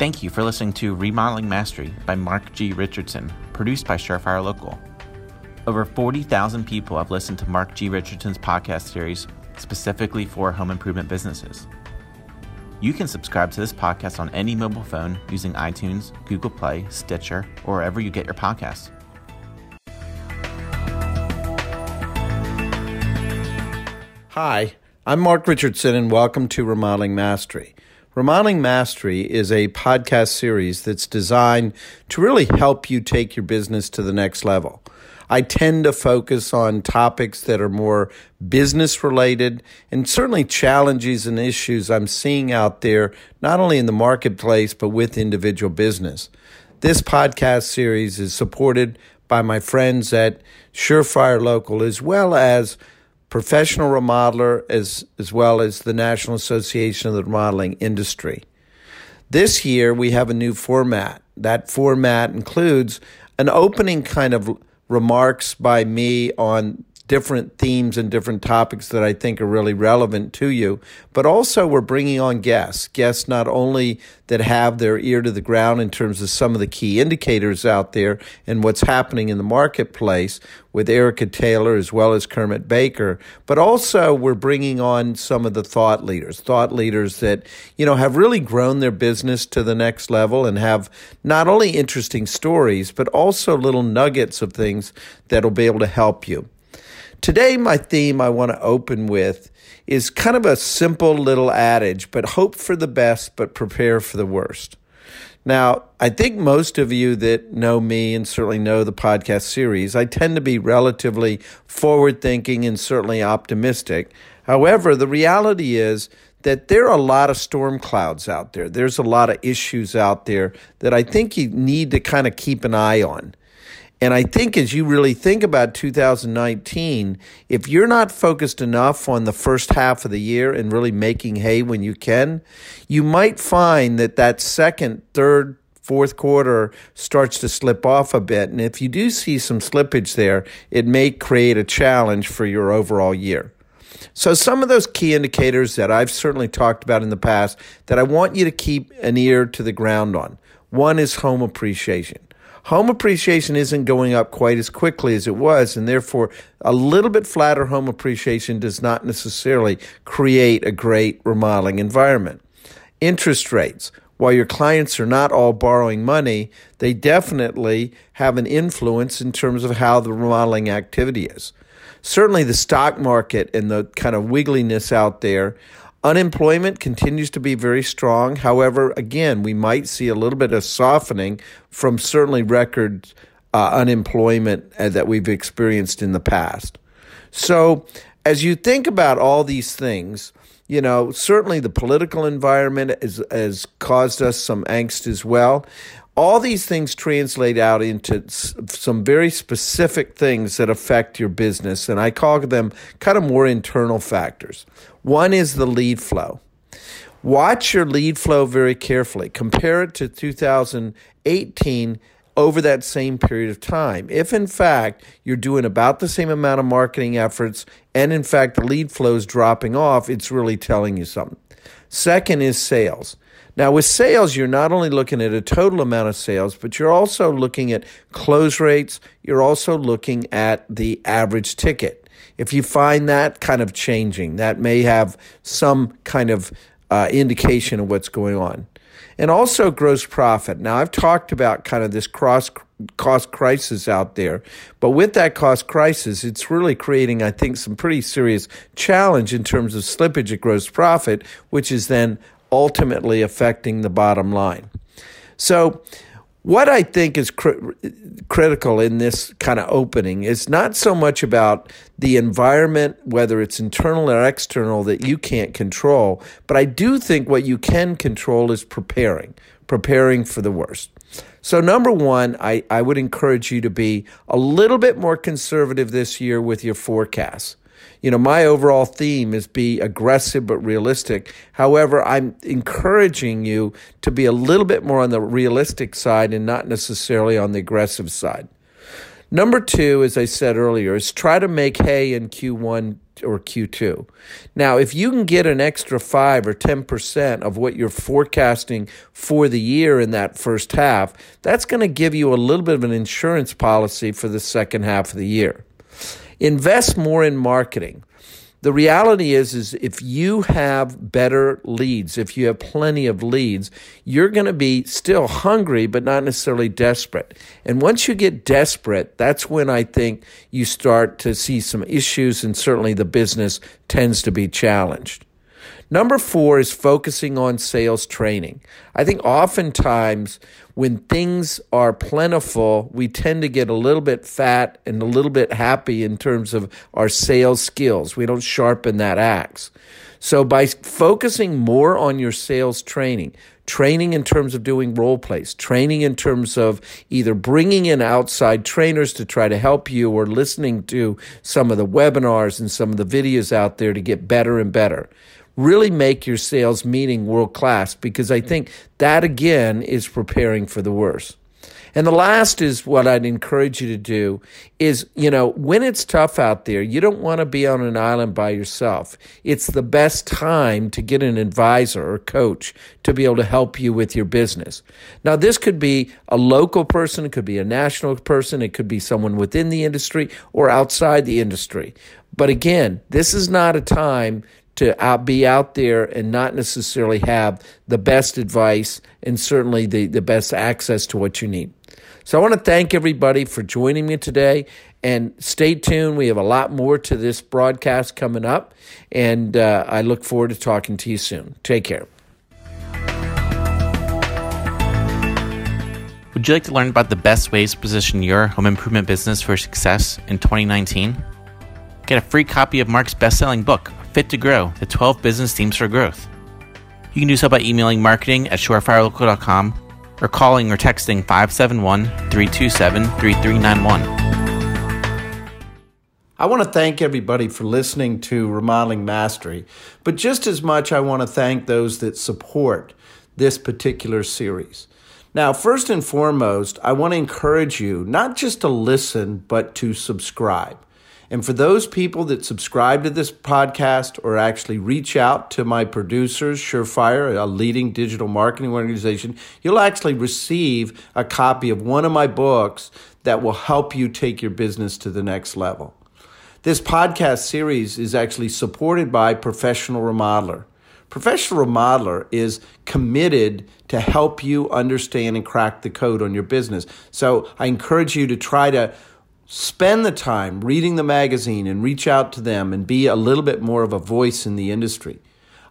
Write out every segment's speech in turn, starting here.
Thank you for listening to Remodeling Mastery by Mark G. Richardson, produced by Surefire Local. Over 40,000 people have listened to Mark G. Richardson's podcast series specifically for home improvement businesses. You can subscribe to this podcast on any mobile phone using iTunes, Google Play, Stitcher, or wherever you get your podcasts. Hi, I'm Mark Richardson, and welcome to Remodeling Mastery. Remodeling Mastery is a podcast series that's designed to really help you take your business to the next level. I tend to focus on topics that are more business related and certainly challenges and issues I'm seeing out there, not only in the marketplace, but with individual business. This podcast series is supported by my friends at Surefire Local, as well as professional remodeler, as, as well as the National Association of the Remodeling Industry. This year, we have a new format. That format includes an opening kind of remarks by me on different themes and different topics that I think are really relevant to you. But also, we're bringing on guests, guests not only that have their ear to the ground in terms of some of the key indicators out there and what's happening in the marketplace with Erica Taylor as well as Kermit Baker, but also we're bringing on some of the thought leaders, thought leaders that, you know, have really grown their business to the next level and have not only interesting stories, but also little nuggets of things that'll be able to help you. Today, my theme I want to open with is kind of a simple little adage, but hope for the best, but prepare for the worst. Now, I think most of you that know me and certainly know the podcast series, I tend to be relatively forward thinking and certainly optimistic. However, the reality is that there are a lot of storm clouds out there. There's a lot of issues out there that I think you need to kind of keep an eye on. And I think as you really think about 2019, if you're not focused enough on the first half of the year and really making hay when you can, you might find that that second, third, fourth quarter starts to slip off a bit. And if you do see some slippage there, it may create a challenge for your overall year. So, some of those key indicators that I've certainly talked about in the past that I want you to keep an ear to the ground on. One is home appreciation home appreciation isn't going up quite as quickly as it was, and therefore a little bit flatter home appreciation does not necessarily create a great remodeling environment. Interest rates. While your clients are not all borrowing money, they definitely have an influence in terms of how the remodeling activity is. Certainly, the stock market and the kind of wiggliness out there Unemployment continues to be very strong. However, again, we might see a little bit of softening from certainly record uh, unemployment uh, that we've experienced in the past. So, as you think about all these things, you know, certainly the political environment has, has caused us some angst as well. All these things translate out into some very specific things that affect your business, and I call them kind of more internal factors. One is the lead flow. Watch your lead flow very carefully. Compare it to 2018 over that same period of time. If in fact you're doing about the same amount of marketing efforts and in fact the lead flow is dropping off, it's really telling you something. Second is sales. Now, with sales, you're not only looking at a total amount of sales, but you're also looking at close rates. You're also looking at the average ticket. If you find that kind of changing, that may have some kind of uh, indication of what's going on. And also gross profit. Now, I've talked about kind of this cross cost crisis out there, but with that cost crisis, it's really creating, I think, some pretty serious challenge in terms of slippage of gross profit, which is then ultimately affecting the bottom line. So, what I think is cr- critical in this kind of opening is not so much about the environment, whether it's internal or external, that you can't control, but I do think what you can control is preparing, preparing for the worst. So, number one, I, I would encourage you to be a little bit more conservative this year with your forecasts you know, my overall theme is be aggressive but realistic. However, I'm encouraging you to be a little bit more on the realistic side and not necessarily on the aggressive side. Number two, as I said earlier, is try to make hay in Q1 or Q2. Now, if you can get an extra 5 or 10% of what you're forecasting for the year in that first half, that's going to give you a little bit of an insurance policy for the second half of the year. Invest more in marketing. The reality is is if you have better leads if you have plenty of leads you're going to be still hungry but not necessarily desperate. And once you get desperate that's when i think you start to see some issues and certainly the business tends to be challenged Number four is focusing on sales training. I think oftentimes when things are plentiful, we tend to get a little bit fat and a little bit happy in terms of our sales skills. We don't sharpen that axe. So by focusing more on your sales training, training in terms of doing role plays, training in terms of either bringing in outside trainers to try to help you or listening to some of the webinars and some of the videos out there to get better and better really make your sales meeting world class because I think that again is preparing for the worst. And the last is what I'd encourage you to do is, you know, when it's tough out there, you don't want to be on an island by yourself. It's the best time to get an advisor or coach to be able to help you with your business. Now, this could be a local person, it could be a national person, it could be someone within the industry or outside the industry. But again, this is not a time to out, be out there and not necessarily have the best advice and certainly the, the best access to what you need. So I want to thank everybody for joining me today and stay tuned. We have a lot more to this broadcast coming up, and uh, I look forward to talking to you soon. Take care. Would you like to learn about the best ways to position your home improvement business for success in 2019? Get a free copy of Mark's best selling book, Fit to Grow The 12 Business Themes for Growth. You can do so by emailing marketing at surefirelocal.com or calling or texting 571 327 3391. I want to thank everybody for listening to Remodeling Mastery, but just as much, I want to thank those that support this particular series. Now, first and foremost, I want to encourage you not just to listen, but to subscribe. And for those people that subscribe to this podcast or actually reach out to my producers, Surefire, a leading digital marketing organization, you'll actually receive a copy of one of my books that will help you take your business to the next level. This podcast series is actually supported by Professional Remodeler. Professional Remodeler is committed to help you understand and crack the code on your business. So I encourage you to try to spend the time reading the magazine and reach out to them and be a little bit more of a voice in the industry.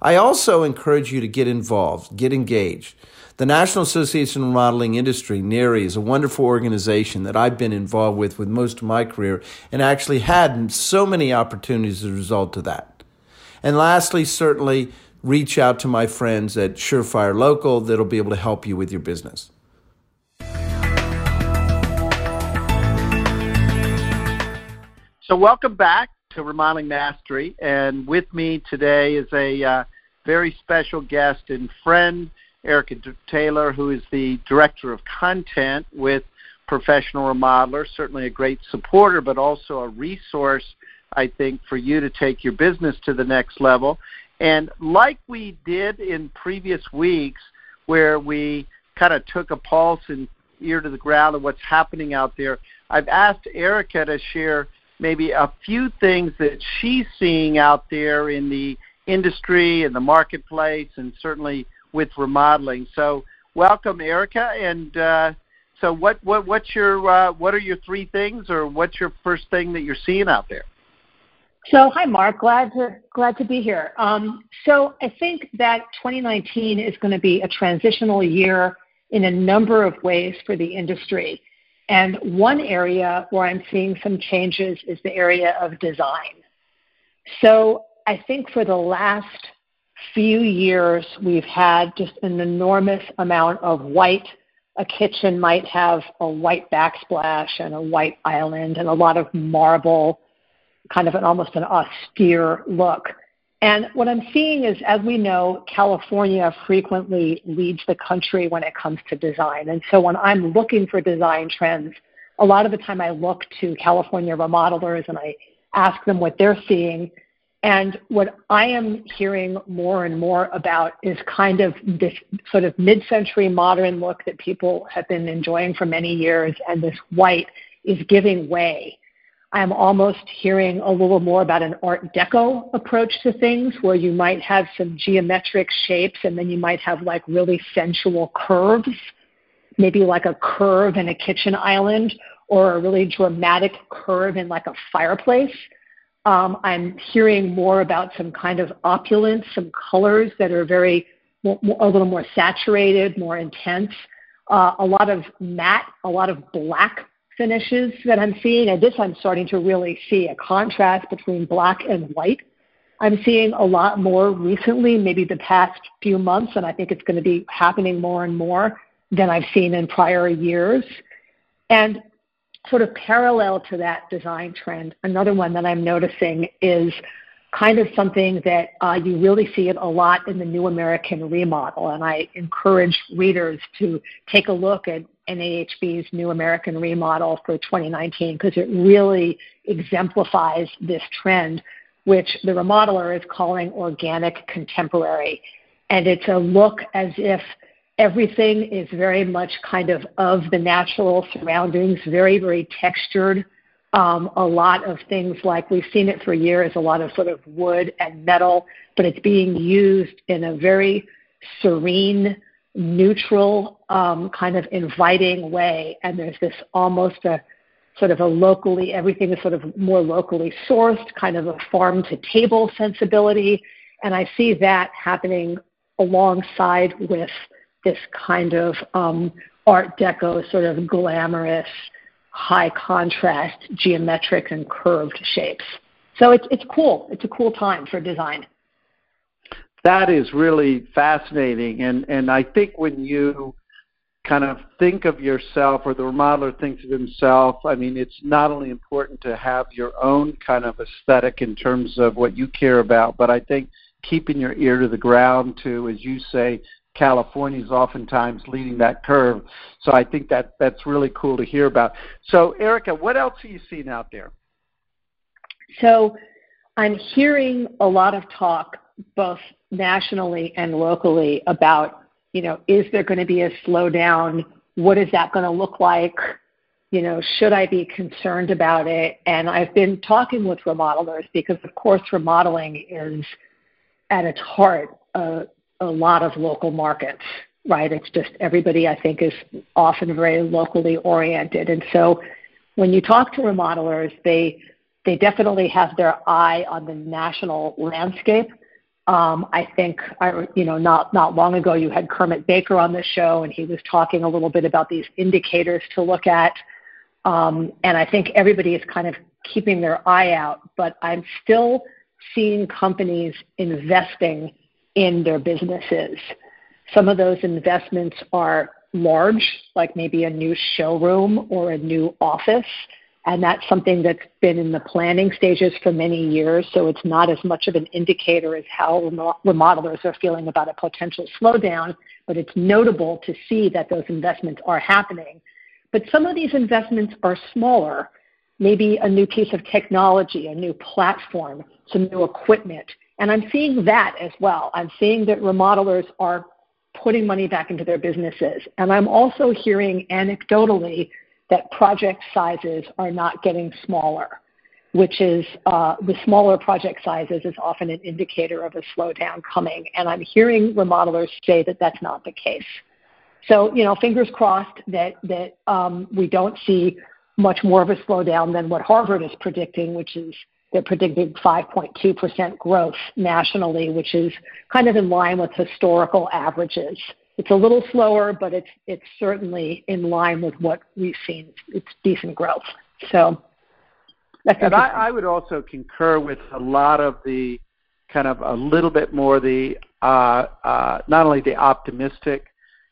I also encourage you to get involved, get engaged. The National Association of Remodeling Industry, NARI, is a wonderful organization that I've been involved with with most of my career and actually had so many opportunities as a result of that. And lastly, certainly reach out to my friends at Surefire Local that'll be able to help you with your business. So, welcome back to Remodeling Mastery. And with me today is a uh, very special guest and friend, Erica Taylor, who is the Director of Content with Professional Remodeler. Certainly a great supporter, but also a resource, I think, for you to take your business to the next level. And like we did in previous weeks, where we kind of took a pulse and ear to the ground of what's happening out there, I've asked Erica to share maybe a few things that she's seeing out there in the industry and the marketplace, and certainly with remodeling. So, welcome, Erica. And uh, so, what what what's your uh, what are your three things, or what's your first thing that you're seeing out there? So, hi, Mark. Glad to glad to be here. Um, so, I think that 2019 is going to be a transitional year in a number of ways for the industry. And one area where I'm seeing some changes is the area of design. So I think for the last few years, we've had just an enormous amount of white. A kitchen might have a white backsplash and a white island and a lot of marble, kind of an almost an austere look. And what I'm seeing is, as we know, California frequently leads the country when it comes to design. And so when I'm looking for design trends, a lot of the time I look to California remodelers and I ask them what they're seeing. And what I am hearing more and more about is kind of this sort of mid century modern look that people have been enjoying for many years, and this white is giving way. I'm almost hearing a little more about an Art Deco approach to things where you might have some geometric shapes and then you might have like really sensual curves, maybe like a curve in a kitchen island or a really dramatic curve in like a fireplace. Um, I'm hearing more about some kind of opulence, some colors that are very, a little more saturated, more intense. Uh, a lot of matte, a lot of black finishes that I'm seeing. And this, I'm starting to really see a contrast between black and white. I'm seeing a lot more recently, maybe the past few months, and I think it's going to be happening more and more than I've seen in prior years. And sort of parallel to that design trend, another one that I'm noticing is kind of something that uh, you really see it a lot in the New American remodel. And I encourage readers to take a look at NAHB's New American remodel for 2019 because it really exemplifies this trend, which the remodeler is calling organic contemporary. And it's a look as if everything is very much kind of of the natural surroundings, very, very textured. Um, a lot of things like we've seen it for years, a lot of sort of wood and metal, but it's being used in a very serene, neutral, um, kind of inviting way. And there's this almost a sort of a locally, everything is sort of more locally sourced, kind of a farm to table sensibility. And I see that happening alongside with this kind of um, Art Deco, sort of glamorous, high contrast, geometric and curved shapes. So it's it's cool. It's a cool time for design. That is really fascinating, and and I think when you kind of think of yourself or the remodeler thinks of himself, I mean, it's not only important to have your own kind of aesthetic in terms of what you care about, but I think keeping your ear to the ground to, as you say, California is oftentimes leading that curve. So I think that that's really cool to hear about. So Erica, what else are you seeing out there? So I'm hearing a lot of talk both nationally and locally about, you know, is there going to be a slowdown? What is that going to look like? You know, should I be concerned about it? And I've been talking with remodelers because, of course, remodeling is at its heart a, a lot of local markets, right? It's just everybody, I think, is often very locally oriented. And so when you talk to remodelers, they they definitely have their eye on the national landscape um, I think, I, you know, not not long ago you had Kermit Baker on the show, and he was talking a little bit about these indicators to look at. Um, and I think everybody is kind of keeping their eye out, but I'm still seeing companies investing in their businesses. Some of those investments are large, like maybe a new showroom or a new office and that's something that's been in the planning stages for many years, so it's not as much of an indicator as how remodelers are feeling about a potential slowdown, but it's notable to see that those investments are happening. But some of these investments are smaller, maybe a new piece of technology, a new platform, some new equipment. And I'm seeing that as well. I'm seeing that remodelers are putting money back into their businesses. And I'm also hearing anecdotally that project sizes are not getting smaller, which is uh, the smaller project sizes is often an indicator of a slowdown coming. And I'm hearing remodelers say that that's not the case. So, you know, fingers crossed that, that um, we don't see much more of a slowdown than what Harvard is predicting, which is they're predicting 5.2% growth nationally, which is kind of in line with historical averages it's a little slower, but it's it's certainly in line with what we've seen. It's decent growth. So that's and I, I would also concur with a lot of the kind of a little bit more the uh, uh, not only the optimistic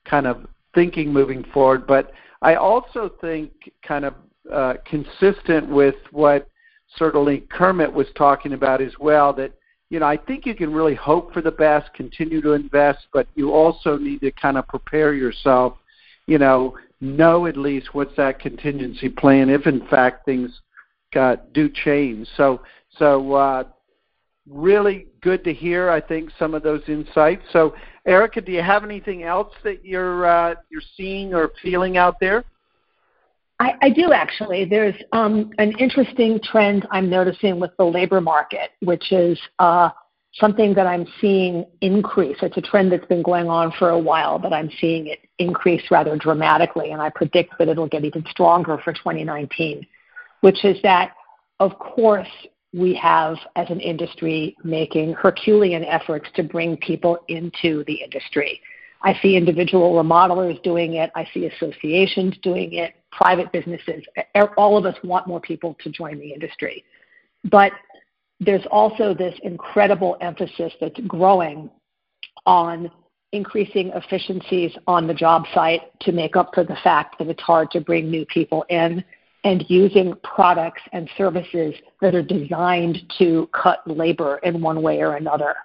kind of thinking moving forward, but I also think kind of uh, consistent with what certainly Kermit was talking about as well that you know, I think you can really hope for the best, continue to invest, but you also need to kind of prepare yourself, you know, know at least what's that contingency plan if in fact things got, do change. So so uh, really good to hear. I think some of those insights. So Erica, do you have anything else that you're uh, you're seeing or feeling out there? I, I do actually. There's um, an interesting trend I'm noticing with the labor market, which is uh, something that I'm seeing increase. It's a trend that's been going on for a while, but I'm seeing it increase rather dramatically, and I predict that it'll get even stronger for 2019, which is that, of course, we have, as an industry, making Herculean efforts to bring people into the industry. I see individual remodelers doing it. I see associations doing it, private businesses. All of us want more people to join the industry. But there's also this incredible emphasis that's growing on increasing efficiencies on the job site to make up for the fact that it's hard to bring new people in and using products and services that are designed to cut labor in one way or another.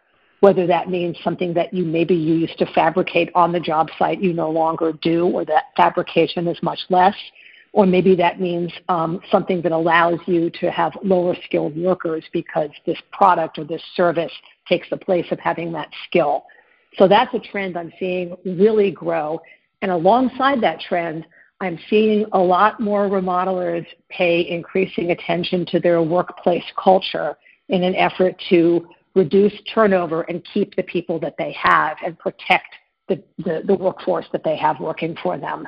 Whether that means something that you maybe you used to fabricate on the job site you no longer do, or that fabrication is much less, or maybe that means um, something that allows you to have lower skilled workers because this product or this service takes the place of having that skill. So that's a trend I'm seeing really grow. And alongside that trend, I'm seeing a lot more remodelers pay increasing attention to their workplace culture in an effort to reduce turnover and keep the people that they have and protect the, the, the workforce that they have working for them.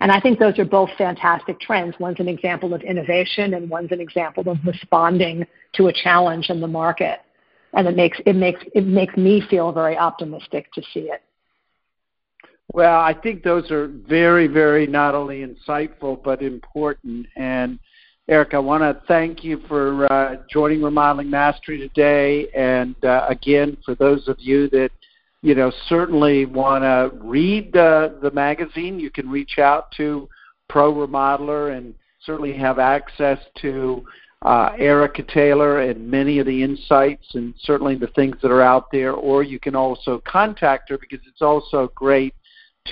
And I think those are both fantastic trends. One's an example of innovation, and one's an example of responding to a challenge in the market. And it makes it makes it makes me feel very optimistic to see it. Well, I think those are very, very not only insightful but important. And Eric, I want to thank you for uh, joining Remodeling Mastery today. And uh, again, for those of you that you know, certainly want to read the, the magazine, you can reach out to Pro Remodeler and certainly have access to uh, Erica Taylor and many of the insights and certainly the things that are out there. Or you can also contact her because it's also great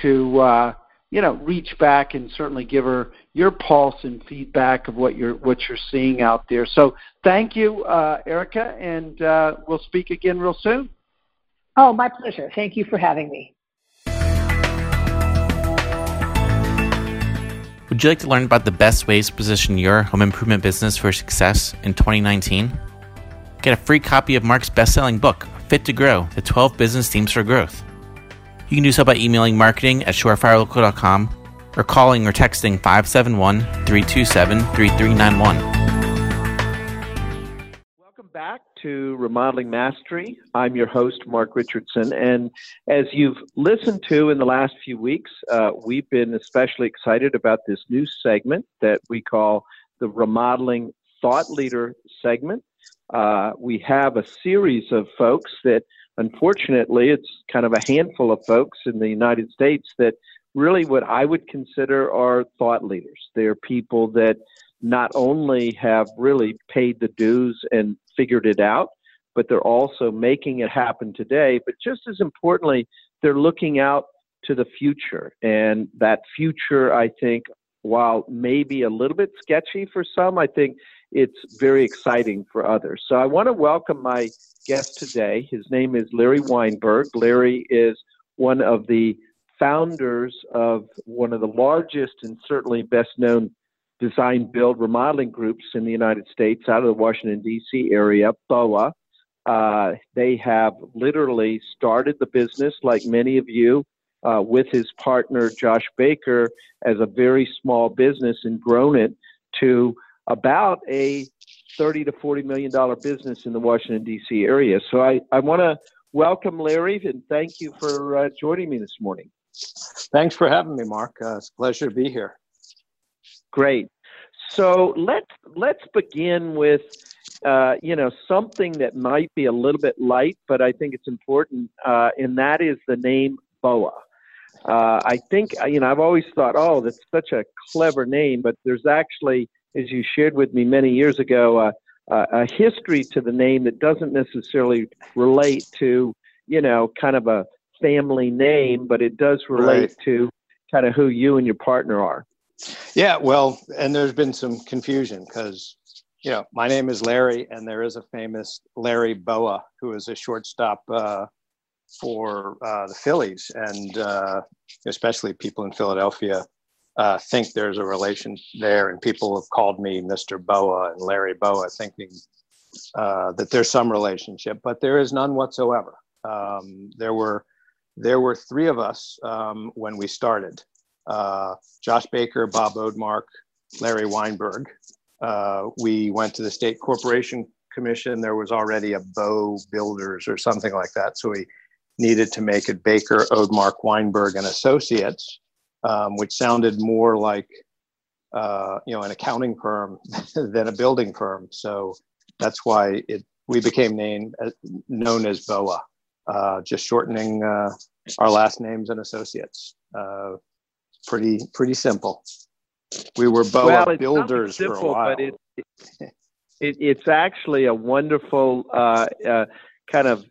to uh, you know reach back and certainly give her your pulse and feedback of what you're what you're seeing out there. So thank you, uh, Erica, and uh, we'll speak again real soon. Oh, my pleasure. Thank you for having me. Would you like to learn about the best ways to position your home improvement business for success in 2019? Get a free copy of Mark's best selling book, Fit to Grow The 12 Business Themes for Growth. You can do so by emailing marketing at surefirelocal.com or calling or texting 571 327 3391 back to Remodeling Mastery. I'm your host, Mark Richardson. And as you've listened to in the last few weeks, uh, we've been especially excited about this new segment that we call the Remodeling Thought Leader segment. Uh, we have a series of folks that, unfortunately, it's kind of a handful of folks in the United States that really what I would consider are thought leaders. They're people that not only have really paid the dues and figured it out, but they're also making it happen today. But just as importantly, they're looking out to the future. And that future, I think, while maybe a little bit sketchy for some, I think it's very exciting for others. So I want to welcome my guest today. His name is Larry Weinberg. Larry is one of the founders of one of the largest and certainly best known design build remodeling groups in the United States out of the Washington, D.C. area, BOWA. Uh, they have literally started the business, like many of you, uh, with his partner Josh Baker as a very small business and grown it to about a 30 to 40 million dollar business in the Washington D.C. area. So I, I want to welcome Larry and thank you for uh, joining me this morning. Thanks for having me, Mark. Uh, it's a pleasure to be here. Great. So let's let's begin with uh, you know something that might be a little bit light, but I think it's important, uh, and that is the name BOWA. Uh, I think you know I've always thought, oh, that's such a clever name, but there's actually, as you shared with me many years ago, uh, a history to the name that doesn't necessarily relate to you know kind of a family name, but it does relate right. to kind of who you and your partner are. Yeah, well, and there's been some confusion because you know my name is Larry, and there is a famous Larry Bowa who is a shortstop uh, for uh, the Phillies, and uh, especially people in Philadelphia uh, think there's a relation there, and people have called me Mr. Bowa and Larry Bowa, thinking uh, that there's some relationship, but there is none whatsoever. Um, there were there were three of us um, when we started: uh, Josh Baker, Bob Odemark, Larry Weinberg. Uh, we went to the state corporation commission. There was already a Bow Builders or something like that, so we needed to make it Baker, Odemark, Weinberg, and Associates, um, which sounded more like uh, you know an accounting firm than a building firm. So that's why it we became named uh, known as BOWA, uh, just shortening uh, our last names and associates. Uh, pretty pretty simple. We were BOWA well, builders simple, for a while. But it, it, it's actually a wonderful uh, kind of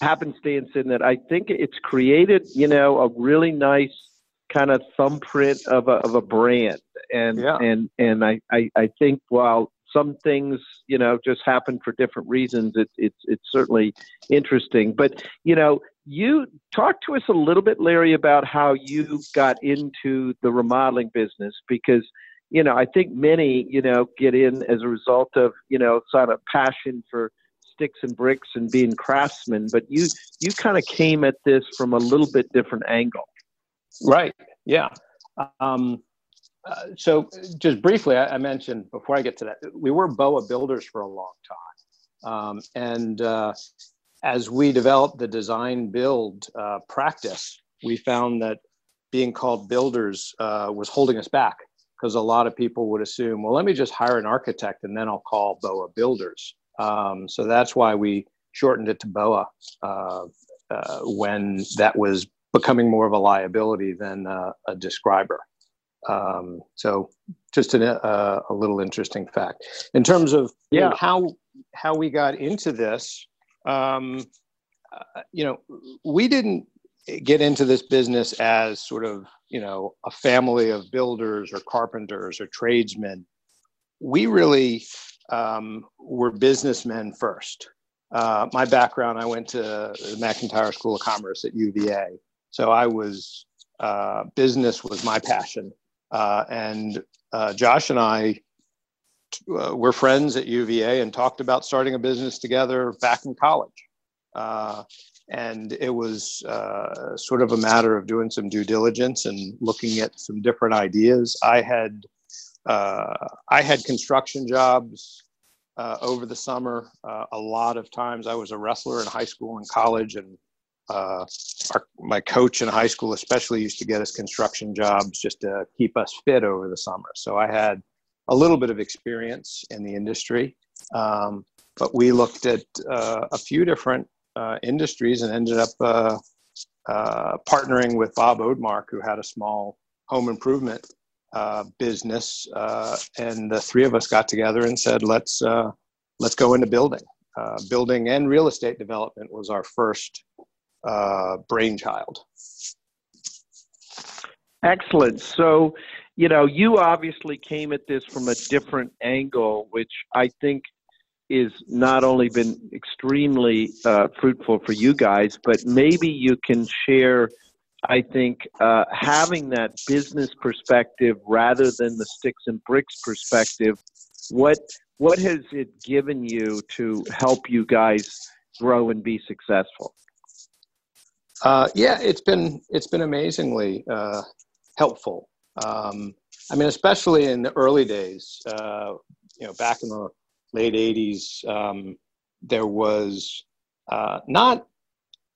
happenstance in that I think it's created, you know, a really nice kind of thumbprint of a, of a brand. And, yeah. and, and I, I, I think while some things, you know, just happen for different reasons, it, it's, it's certainly interesting. But, you know, you talk to us a little bit, Larry, about how you got into the remodeling business because, you know, I think many, you know, get in as a result of, you know, sort of passion for sticks and bricks and being craftsmen, but you you kind of came at this from a little bit different angle. Right. Yeah. Um, uh, so just briefly, I, I, mentioned before I get to that, we were BOWA builders for a long time, um, and uh, as we developed the design build uh, practice, we found that being called builders uh, was holding us back because a lot of people would assume, well, let me just hire an architect and then I'll call BOWA builders. Um, so that's why we shortened it to BOWA uh, uh, when that was becoming more of a liability than uh, a describer. Um, so just an, uh, a little interesting fact. In terms of yeah. you know, how, how we got into this, um, uh, you know, we didn't get into this business as sort of, you know, a family of builders or carpenters or tradesmen. We really um, were businessmen first. Uh, my background, I went to the McIntire School of Commerce at UVA. So I was, uh, business was my passion. Uh, and uh, Josh and I uh, were friends at UVA and talked about starting a business together back in college. Uh, and it was sort of a matter of doing some due diligence and looking at some different ideas. I had uh, I had construction jobs uh, over the summer. Uh, a lot of times I was a wrestler in high school and college, and uh, our, my coach in high school especially used to get us construction jobs just to keep us fit over the summer. So I had a little bit of experience in the industry, um, but we looked at uh, a few different uh, industries and ended up partnering with Bob Odemark, who had a small home improvement uh, business, uh, and the three of us got together and said, "Let's uh, let's go into building." Uh, building and real estate development was our first uh, brainchild. Excellent. So, you know, you obviously came at this from a different angle, which I think is not only been extremely uh, fruitful for you guys, but maybe you can share I think uh, having that business perspective rather than the sticks and bricks perspective, what what has it given you to help you guys grow and be successful? Uh, yeah, it's been it's been amazingly uh, helpful. Um, I mean, especially in the early days, uh, you know, back in the late '80s, um, there was uh, not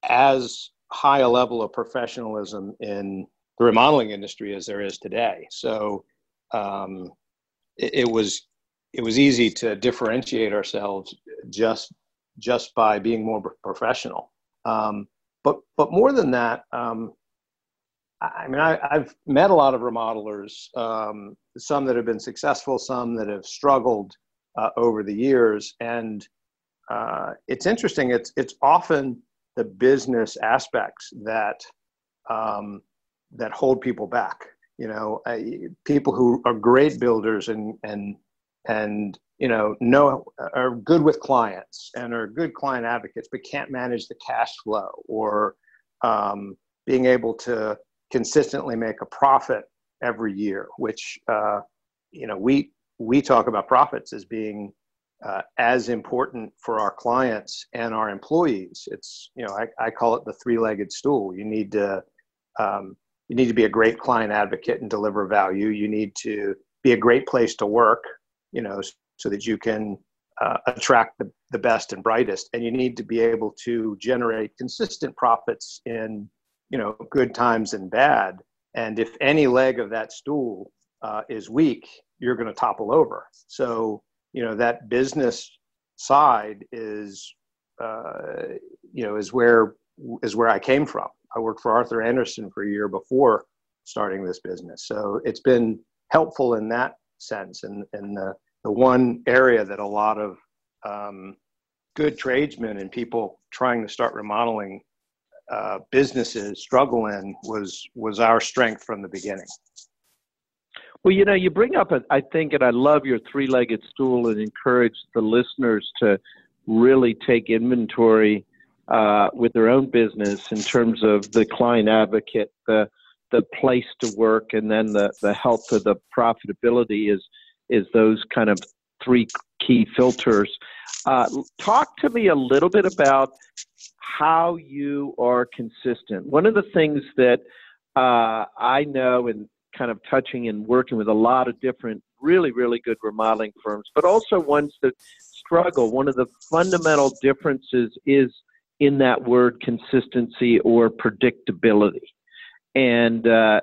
as high a level of professionalism in the remodeling industry as there is today. So um, it, it, was it was easy to differentiate ourselves just just by being more professional. Um, but but more than that, um, I mean, I, have met a lot of remodelers, um, some that have been successful, some that have struggled uh, over the years, and uh, it's interesting. It's it's often the business aspects that um, that hold people back. You know, I, people who are great builders and and and you know know are good with clients and are good client advocates, but can't manage the cash flow or um, being able to consistently make a profit every year. Which uh, you know we we talk about profits as being uh, as important for our clients and our employees. It's you know I, I call it the three-legged stool. You need to um, you need to be a great client advocate and deliver value. You need to be a great place to work, you know, so that you can uh, attract the, the best and brightest. And you need to be able to generate consistent profits in you know good times and bad. And if any leg of that stool uh, is weak, you're going to topple over. So you know that business side is uh, you know is where is where I came from. I worked for Arthur Andersen for a year before starting this business, so it's been helpful in that sense. And and the the one area that a lot of um, good tradesmen and people trying to start remodeling uh, businesses struggle in was was our strength from the beginning. Well, you know, you bring up, a, I think, and I love your three legged stool and encourage the listeners to really take inventory uh, with their own business in terms of the client advocate, the the place to work, and then the, the health of the profitability is is those kind of three key filters. Uh, talk to me a little bit about how you are consistent. One of the things that uh, I know, and kind of touching and working with a lot of different really, really good remodeling firms, but also ones that struggle. One of the fundamental differences is in that word consistency or predictability. And uh,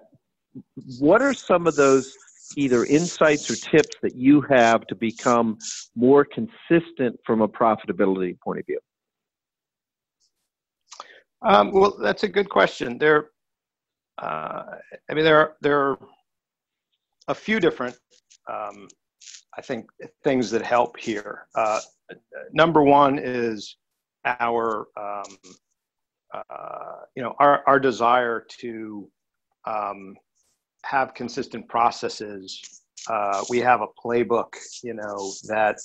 what are some of those either insights or tips that you have to become more consistent from a profitability point of view? Um, well, that's a good question. There, uh, I mean, there are, there are a few different, um, I think, things that help here. Uh, number one is our, um, uh, you know, our, our desire to um, have consistent processes. Uh, we have a playbook, you know, that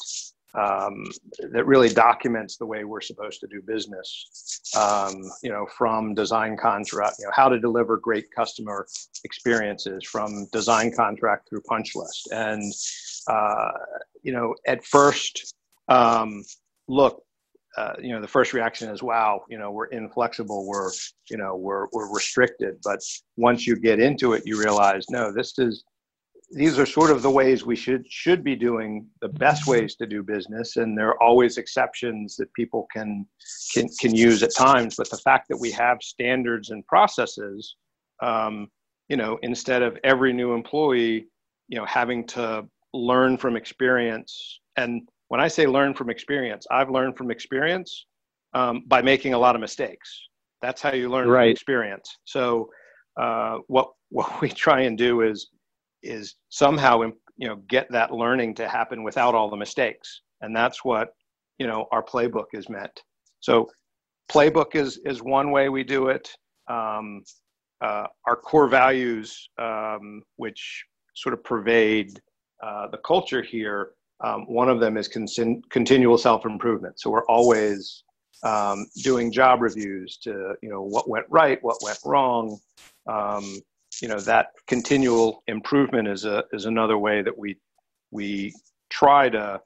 um, that really documents the way we're supposed to do business. Um, you know, from design contract, you know, how to deliver great customer experiences from design contract through punch list. And uh, you know, at first um, look, uh, you know, the first reaction is, wow, you know, we're inflexible, we're, you know, we're we're restricted. But once you get into it, you realize, no, this is these are sort of the ways we should should be doing the best ways to do business and there are always exceptions that people can can, can use at times but the fact that we have standards and processes um, you know instead of every new employee you know having to learn from experience and when i say learn from experience i've learned from experience um, by making a lot of mistakes. That's how you learn right. from experience. So uh, what what we try and do is is somehow you know get that learning to happen without all the mistakes. And that's what you know our playbook is meant. So playbook is is one way we do it. Um, uh, our core values um, which sort of pervade uh, the culture here um, one of them is con- continual self-improvement. So we're always um, doing job reviews to you know what went right what went wrong. Um, you know that continual improvement is a is another way that we we try to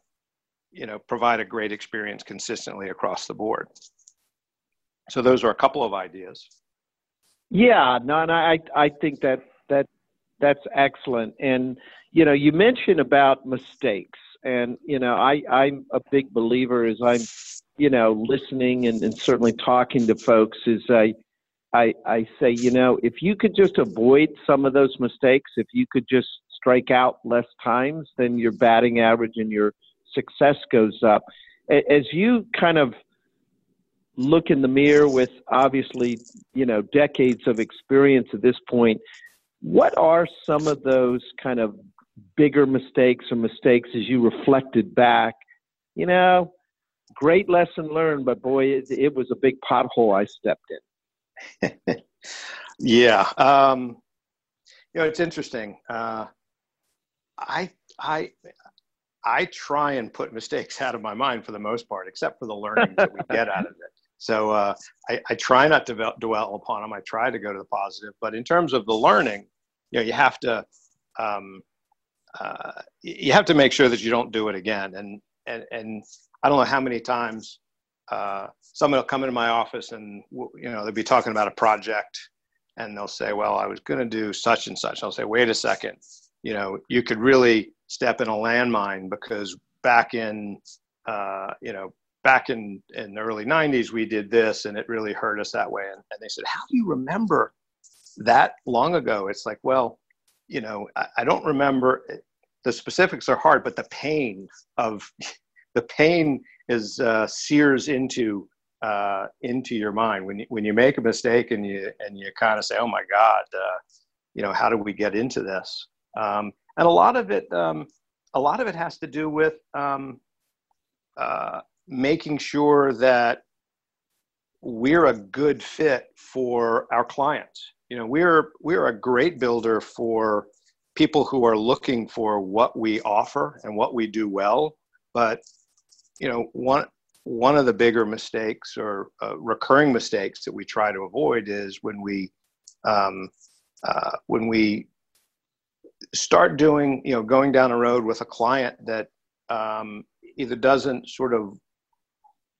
you know provide a great experience consistently across the board. So those are a couple of ideas. Yeah no and i i think that that that's excellent. And you know you mentioned about mistakes and you know i i'm a big believer as i'm you know listening and, and certainly talking to folks is i I, I say, you know, if you could just avoid some of those mistakes, if you could just strike out less times, then your batting average and your success goes up. As you kind of look in the mirror with obviously, you know, decades of experience at this point, what are some of those kind of bigger mistakes or mistakes as you reflected back? You know, great lesson learned, but boy, it, it was a big pothole I stepped in. yeah. Um, you know, it's interesting. Uh, I I I try and put mistakes out of my mind for the most part, except for the learning that we get out of it. So uh, I, I, try not to dwell upon them. I try to go to the positive. But in terms of the learning, you know, you have to um, uh, you have to make sure that you don't do it again. And and and I don't know how many times uh, someone will come into my office and you know they'll be talking about a project, and they'll say, "Well, I was going to do such and such." I'll say, "Wait a second, you know, you could really step in a landmine because back in uh, you know back in in the early 90s we did this and it really hurt us that way and, and they said how do you remember that long ago it's like well you know I, I don't remember the specifics are hard but the pain of the pain is uh, sears into uh, into your mind when you, when you make a mistake and you and you kind of say, "Oh my God, uh, you know, how do we get into this?" Um, and a lot of it, um, a lot of it has to do with um, uh, making sure that we're a good fit for our clients. You know, we're we're a great builder for people who are looking for what we offer and what we do well. But you know, one one of the bigger mistakes or uh, recurring mistakes that we try to avoid is when we um, uh, when we start doing, you know, going down a road with a client that um, either doesn't sort of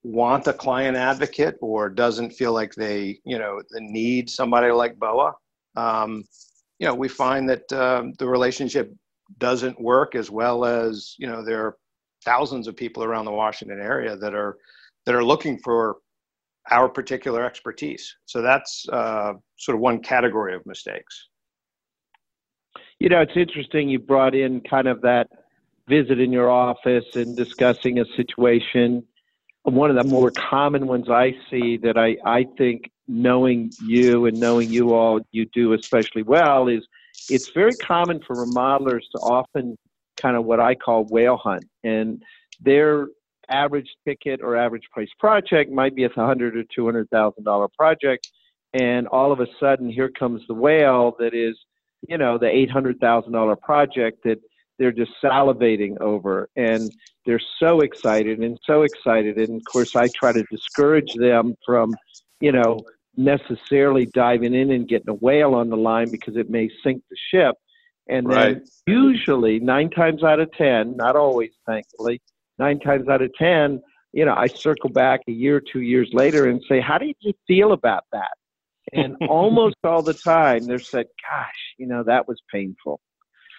want a client advocate or doesn't feel like they, you know, need somebody like BOWA. Um, you know, we find that um, the relationship doesn't work as well as, you know, there are thousands of people around the Washington area that are that are looking for our particular expertise. So that's uh, sort of one category of mistakes. You know, it's interesting you brought in kind of that visit in your office and discussing a situation. One of the more common ones I see that I, I think knowing you and knowing you all you do especially well is it's very common for remodelers to often kind of what I call whale hunt. And their average ticket or average price project might be a hundred or two hundred thousand dollar project. And all of a sudden here comes the whale that is you know, the $800,000 project that they're just salivating over and they're so excited and so excited. And of course, I try to discourage them from, you know, necessarily diving in and getting a whale on the line because it may sink the ship. And then right. usually, nine times out of 10, not always, thankfully, nine times out of 10, you know, I circle back a year, or two years later and say, How did you feel about that? and almost all the time they're said, "Gosh, you know that was painful."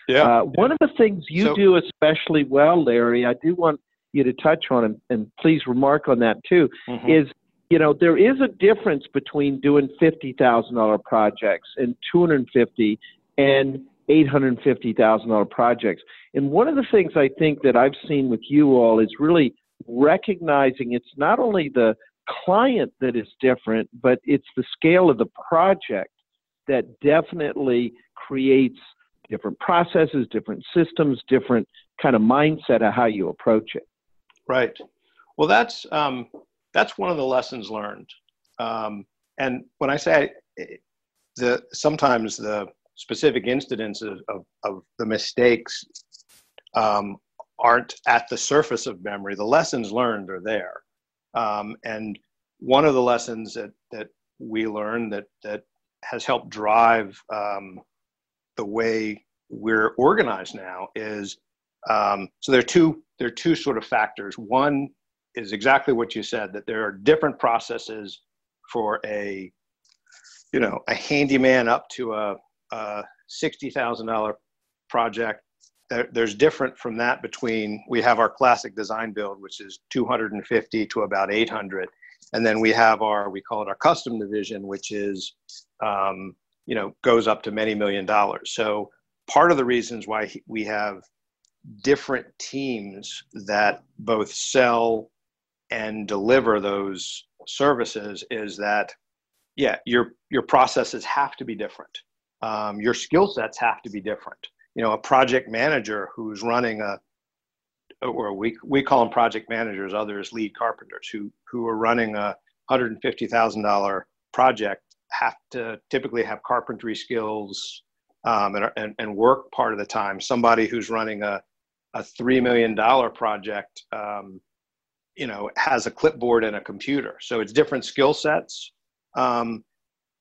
Yeah. Uh, one of the things you so, do especially well, Larry, I do want you to touch on, and, and please remark on that too, mm-hmm. is you know there is a difference between doing fifty thousand dollar projects and two hundred and fifty and eight hundred fifty thousand dollar projects. And one of the things I think that I've seen with you all is really recognizing it's not only the client that is different, but it's the scale of the project that definitely creates different processes, different systems, different kind of mindset of how you approach it. Right. Well, that's um, that's one of the lessons learned. Um, and when I say the sometimes the specific incidents of, of, the mistakes um, aren't at the surface of memory, the lessons learned are there. Um, and one of the lessons that, that we learned that, that has helped drive um, the way we're organized now is um, so there are two there are two sort of factors. One is exactly what you said that there are different processes for a you know a handyman up to a, a sixty thousand dollar project there's different from that between we have our classic design build which is 250 to about 800 and then we have our we call it our custom division which is um, you know goes up to many million dollars. So part of the reasons why we have different teams that both sell and deliver those services is that yeah your your processes have to be different. Um, your skill sets have to be different. You know a project manager who's running a or we we call them project managers others lead carpenters who who are running a $150000 project have to typically have carpentry skills um, and, and, and work part of the time. Somebody who's running a, a $3 million project, um, you know, has a clipboard and a computer. So it's different skill sets. Um,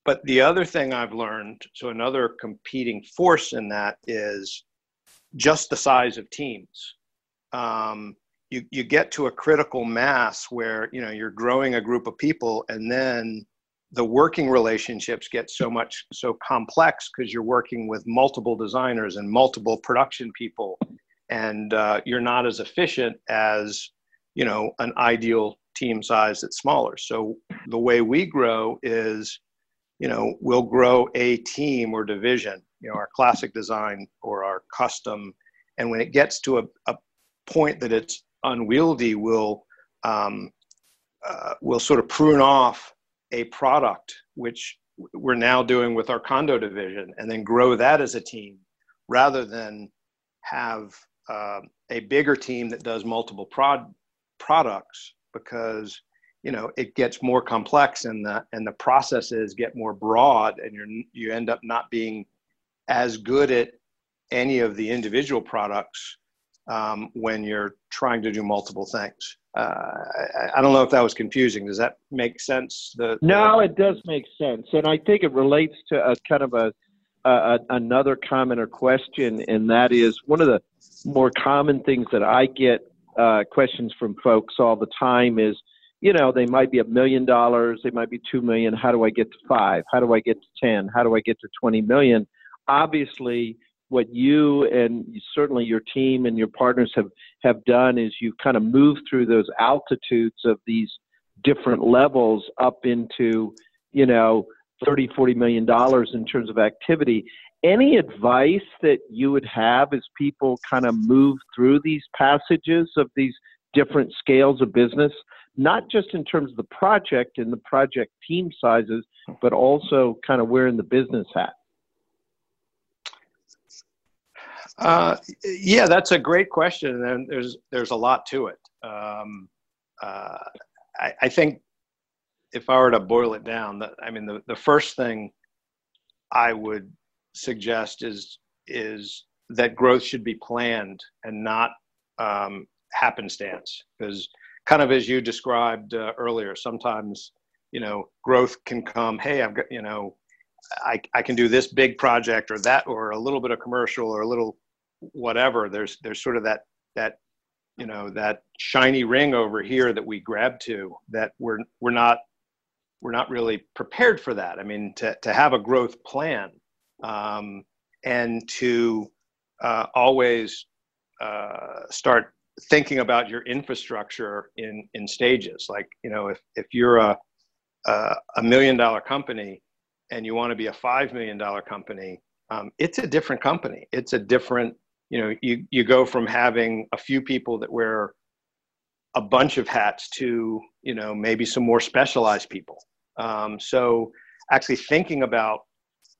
but the other thing I've learned, so another competing force in that is just the size of teams. Um, you, you get to a critical mass where you know you're growing a group of people and then the working relationships get so much so complex because you're working with multiple designers and multiple production people and uh, you're not as efficient as you know an ideal team size that's smaller. So the way we grow is you know we'll grow a team or division you know our classic design or our custom and when it gets to a, a point that it's unwieldy we'll um, uh, we'll sort of prune off a product, which we're now doing with our condo division, and then grow that as a team rather than have uh, a bigger team that does multiple prod products because you know it gets more complex and the and the processes get more broad and you you end up not being as good at any of the individual products um, when you're trying to do multiple things uh, I, I, don't know if that was confusing. Does that make sense? The, the, no, it does make sense, and I think it relates to a kind of a, a another comment or question, and that is one of the more common things that I get uh, questions from folks all the time is, you know, they might be a million dollars, they might be two million. How do I get to five? How do I get to ten? How do I get to twenty million? Obviously, what you and certainly your team and your partners have have done is you've kind of moved through those altitudes of these different levels up into you know 30 40 million dollars in terms of activity. Any advice that you would have as people kind of move through these passages of these different scales of business not just in terms of the project and the project team sizes but also kind of wearing the business hat Uh, yeah, that's a great question, and there's there's a lot to it. Um, uh, I, I, think if I were to boil it down, that I mean, the, the first thing I would suggest is is that growth should be planned and not um, happenstance, because kind of as you described uh, earlier, sometimes you know growth can come. Hey, I've got you know. I, I can do this big project or that or a little bit of commercial or a little whatever there's there's sort of that that you know that shiny ring over here that we grab to that we're we're not we're not really prepared for that. I mean to to have a growth plan um, and to uh, always uh, start thinking about your infrastructure in in stages. Like you know if if you're a a, million dollar company and you want to be a five million dollar company um, it's a different company. It's a different you know you you go from having a few people that wear a bunch of hats to you know maybe some more specialized people. Um, so actually thinking about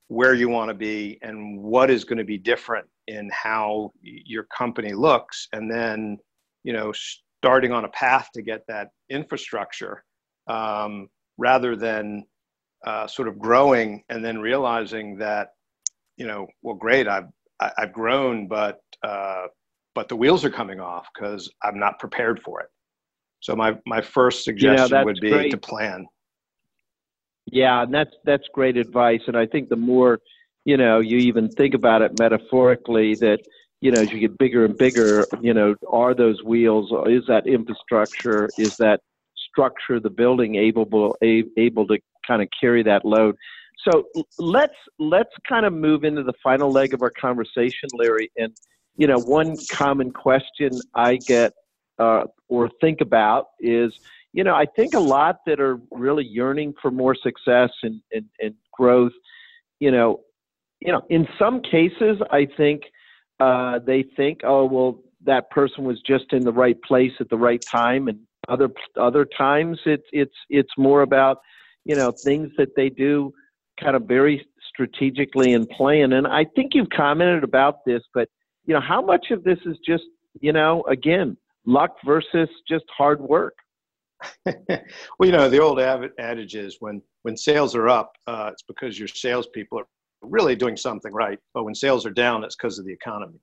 where you want to be and what is going to be different in how your company looks and then you know starting on a path to get that infrastructure um, rather than uh, sort of growing and then realizing that you know well great i've I, have grown, but uh, but the wheels are coming off because I'm not prepared for it. So my my first suggestion would be great. to plan. Yeah, and that's that's great advice. And I think the more you know, you even think about it metaphorically that you know as you get bigger and bigger, you know, are those wheels? Is that infrastructure? Is that structure the building able able to kind of carry that load? So let's let's kind of move into the final leg of our conversation, Larry. And you know, one common question I get uh, or think about is, you know, I think a lot that are really yearning for more success and, and, and growth. You know, you know, in some cases, I think uh, they think, oh, well, that person was just in the right place at the right time, and other other times it's it's it's more about you know things that they do kind of very strategically and plan. And I think you've commented about this, but you know, how much of this is just, you know, again, luck versus just hard work? well, you know, the old adage is when when sales are up, uh, it's because your salespeople are really doing something right. But when sales are down, it's because of the economy.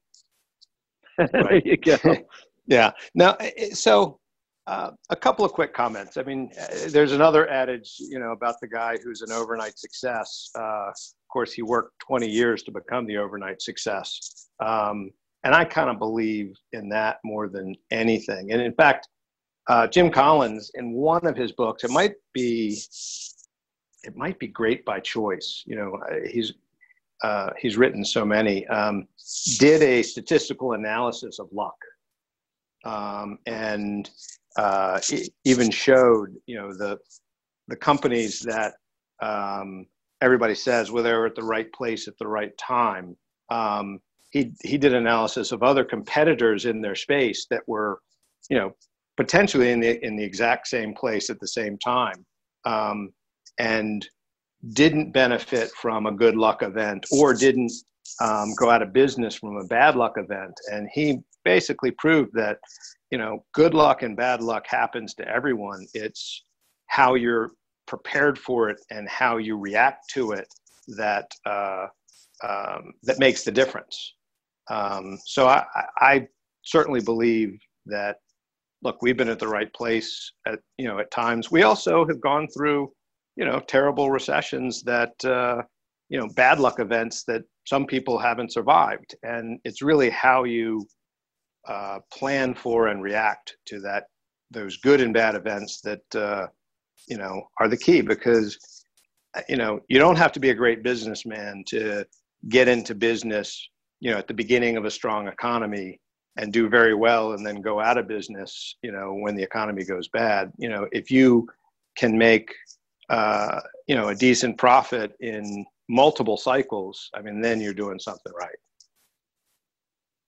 there you go. yeah. Now, so uh, a couple of quick comments. I mean, uh, there's another adage, you know, about the guy who's an overnight success. Uh, of course, he worked 20 years to become the overnight success. Um, and I kind of believe in that more than anything. And in fact, uh, Jim Collins, in one of his books, it might be, it might be great by choice. You know, uh, he's uh, he's written so many. Um, did a statistical analysis of luck, um, and uh, even showed you know the the companies that um, everybody says well they're at the right place at the right time. Um, he he did analysis of other competitors in their space that were you know potentially in the in the exact same place at the same time um, and didn't benefit from a good luck event or didn't um, go out of business from a bad luck event and he basically proved that you know good luck and bad luck happens to everyone. It's how you're prepared for it and how you react to it that uh, um, that makes the difference. Um, so I, I certainly believe that look we've been at the right place at you know at times. We also have gone through you know terrible recessions that uh, you know bad luck events that some people haven't survived. And it's really how you uh, plan for and react to that those good and bad events that uh, you know are the key because you know you don't have to be a great businessman to get into business you know at the beginning of a strong economy and do very well and then go out of business you know when the economy goes bad. You know if you can make uh, you know a decent profit in multiple cycles i mean then you're doing something right.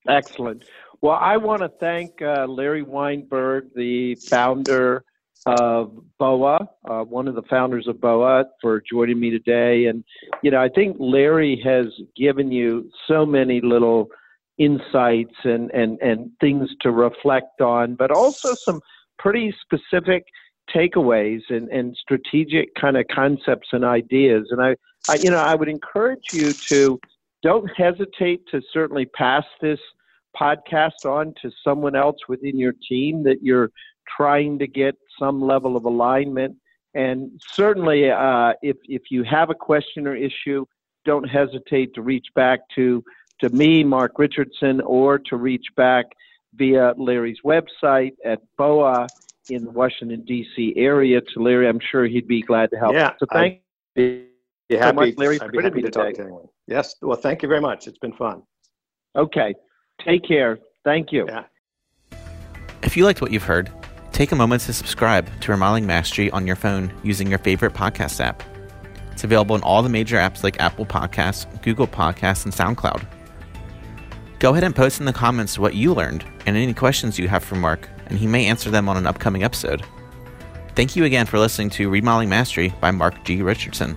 Excellent well, I want to thank uh, Larry Weinberg, the founder of BOWA, uh, one of the founders of BOWA, for joining me today. And, you know, I think Larry has given you so many little insights and, and, and things to reflect on, but also some pretty specific takeaways and, and strategic kind of concepts and ideas. And I, I, you know, I would encourage you to don't hesitate to certainly pass this podcast on to someone else within your team that you're trying to get some level of alignment. And certainly, uh, if if you have a question or issue, don't hesitate to reach back to to me, Mark Richardson, or to reach back via Larry's website at BOWA in the Washington D.C. area to Larry. I'm sure he'd be glad to help. Yeah, so thank you so much, Larry, for joining me today. To anyone. yes, well, thank you very much. It's been fun. Okay, Take care. Thank you. Yeah. If you liked what you've heard, take a moment to subscribe to Remodeling Mastery on your phone using your favorite podcast app. It's available in all the major apps like Apple Podcasts, Google Podcasts, and SoundCloud. Go ahead and post in the comments what you learned and any questions you have for Mark, and he may answer them on an upcoming episode. Thank you again for listening to Remodeling Mastery by Mark G. Richardson.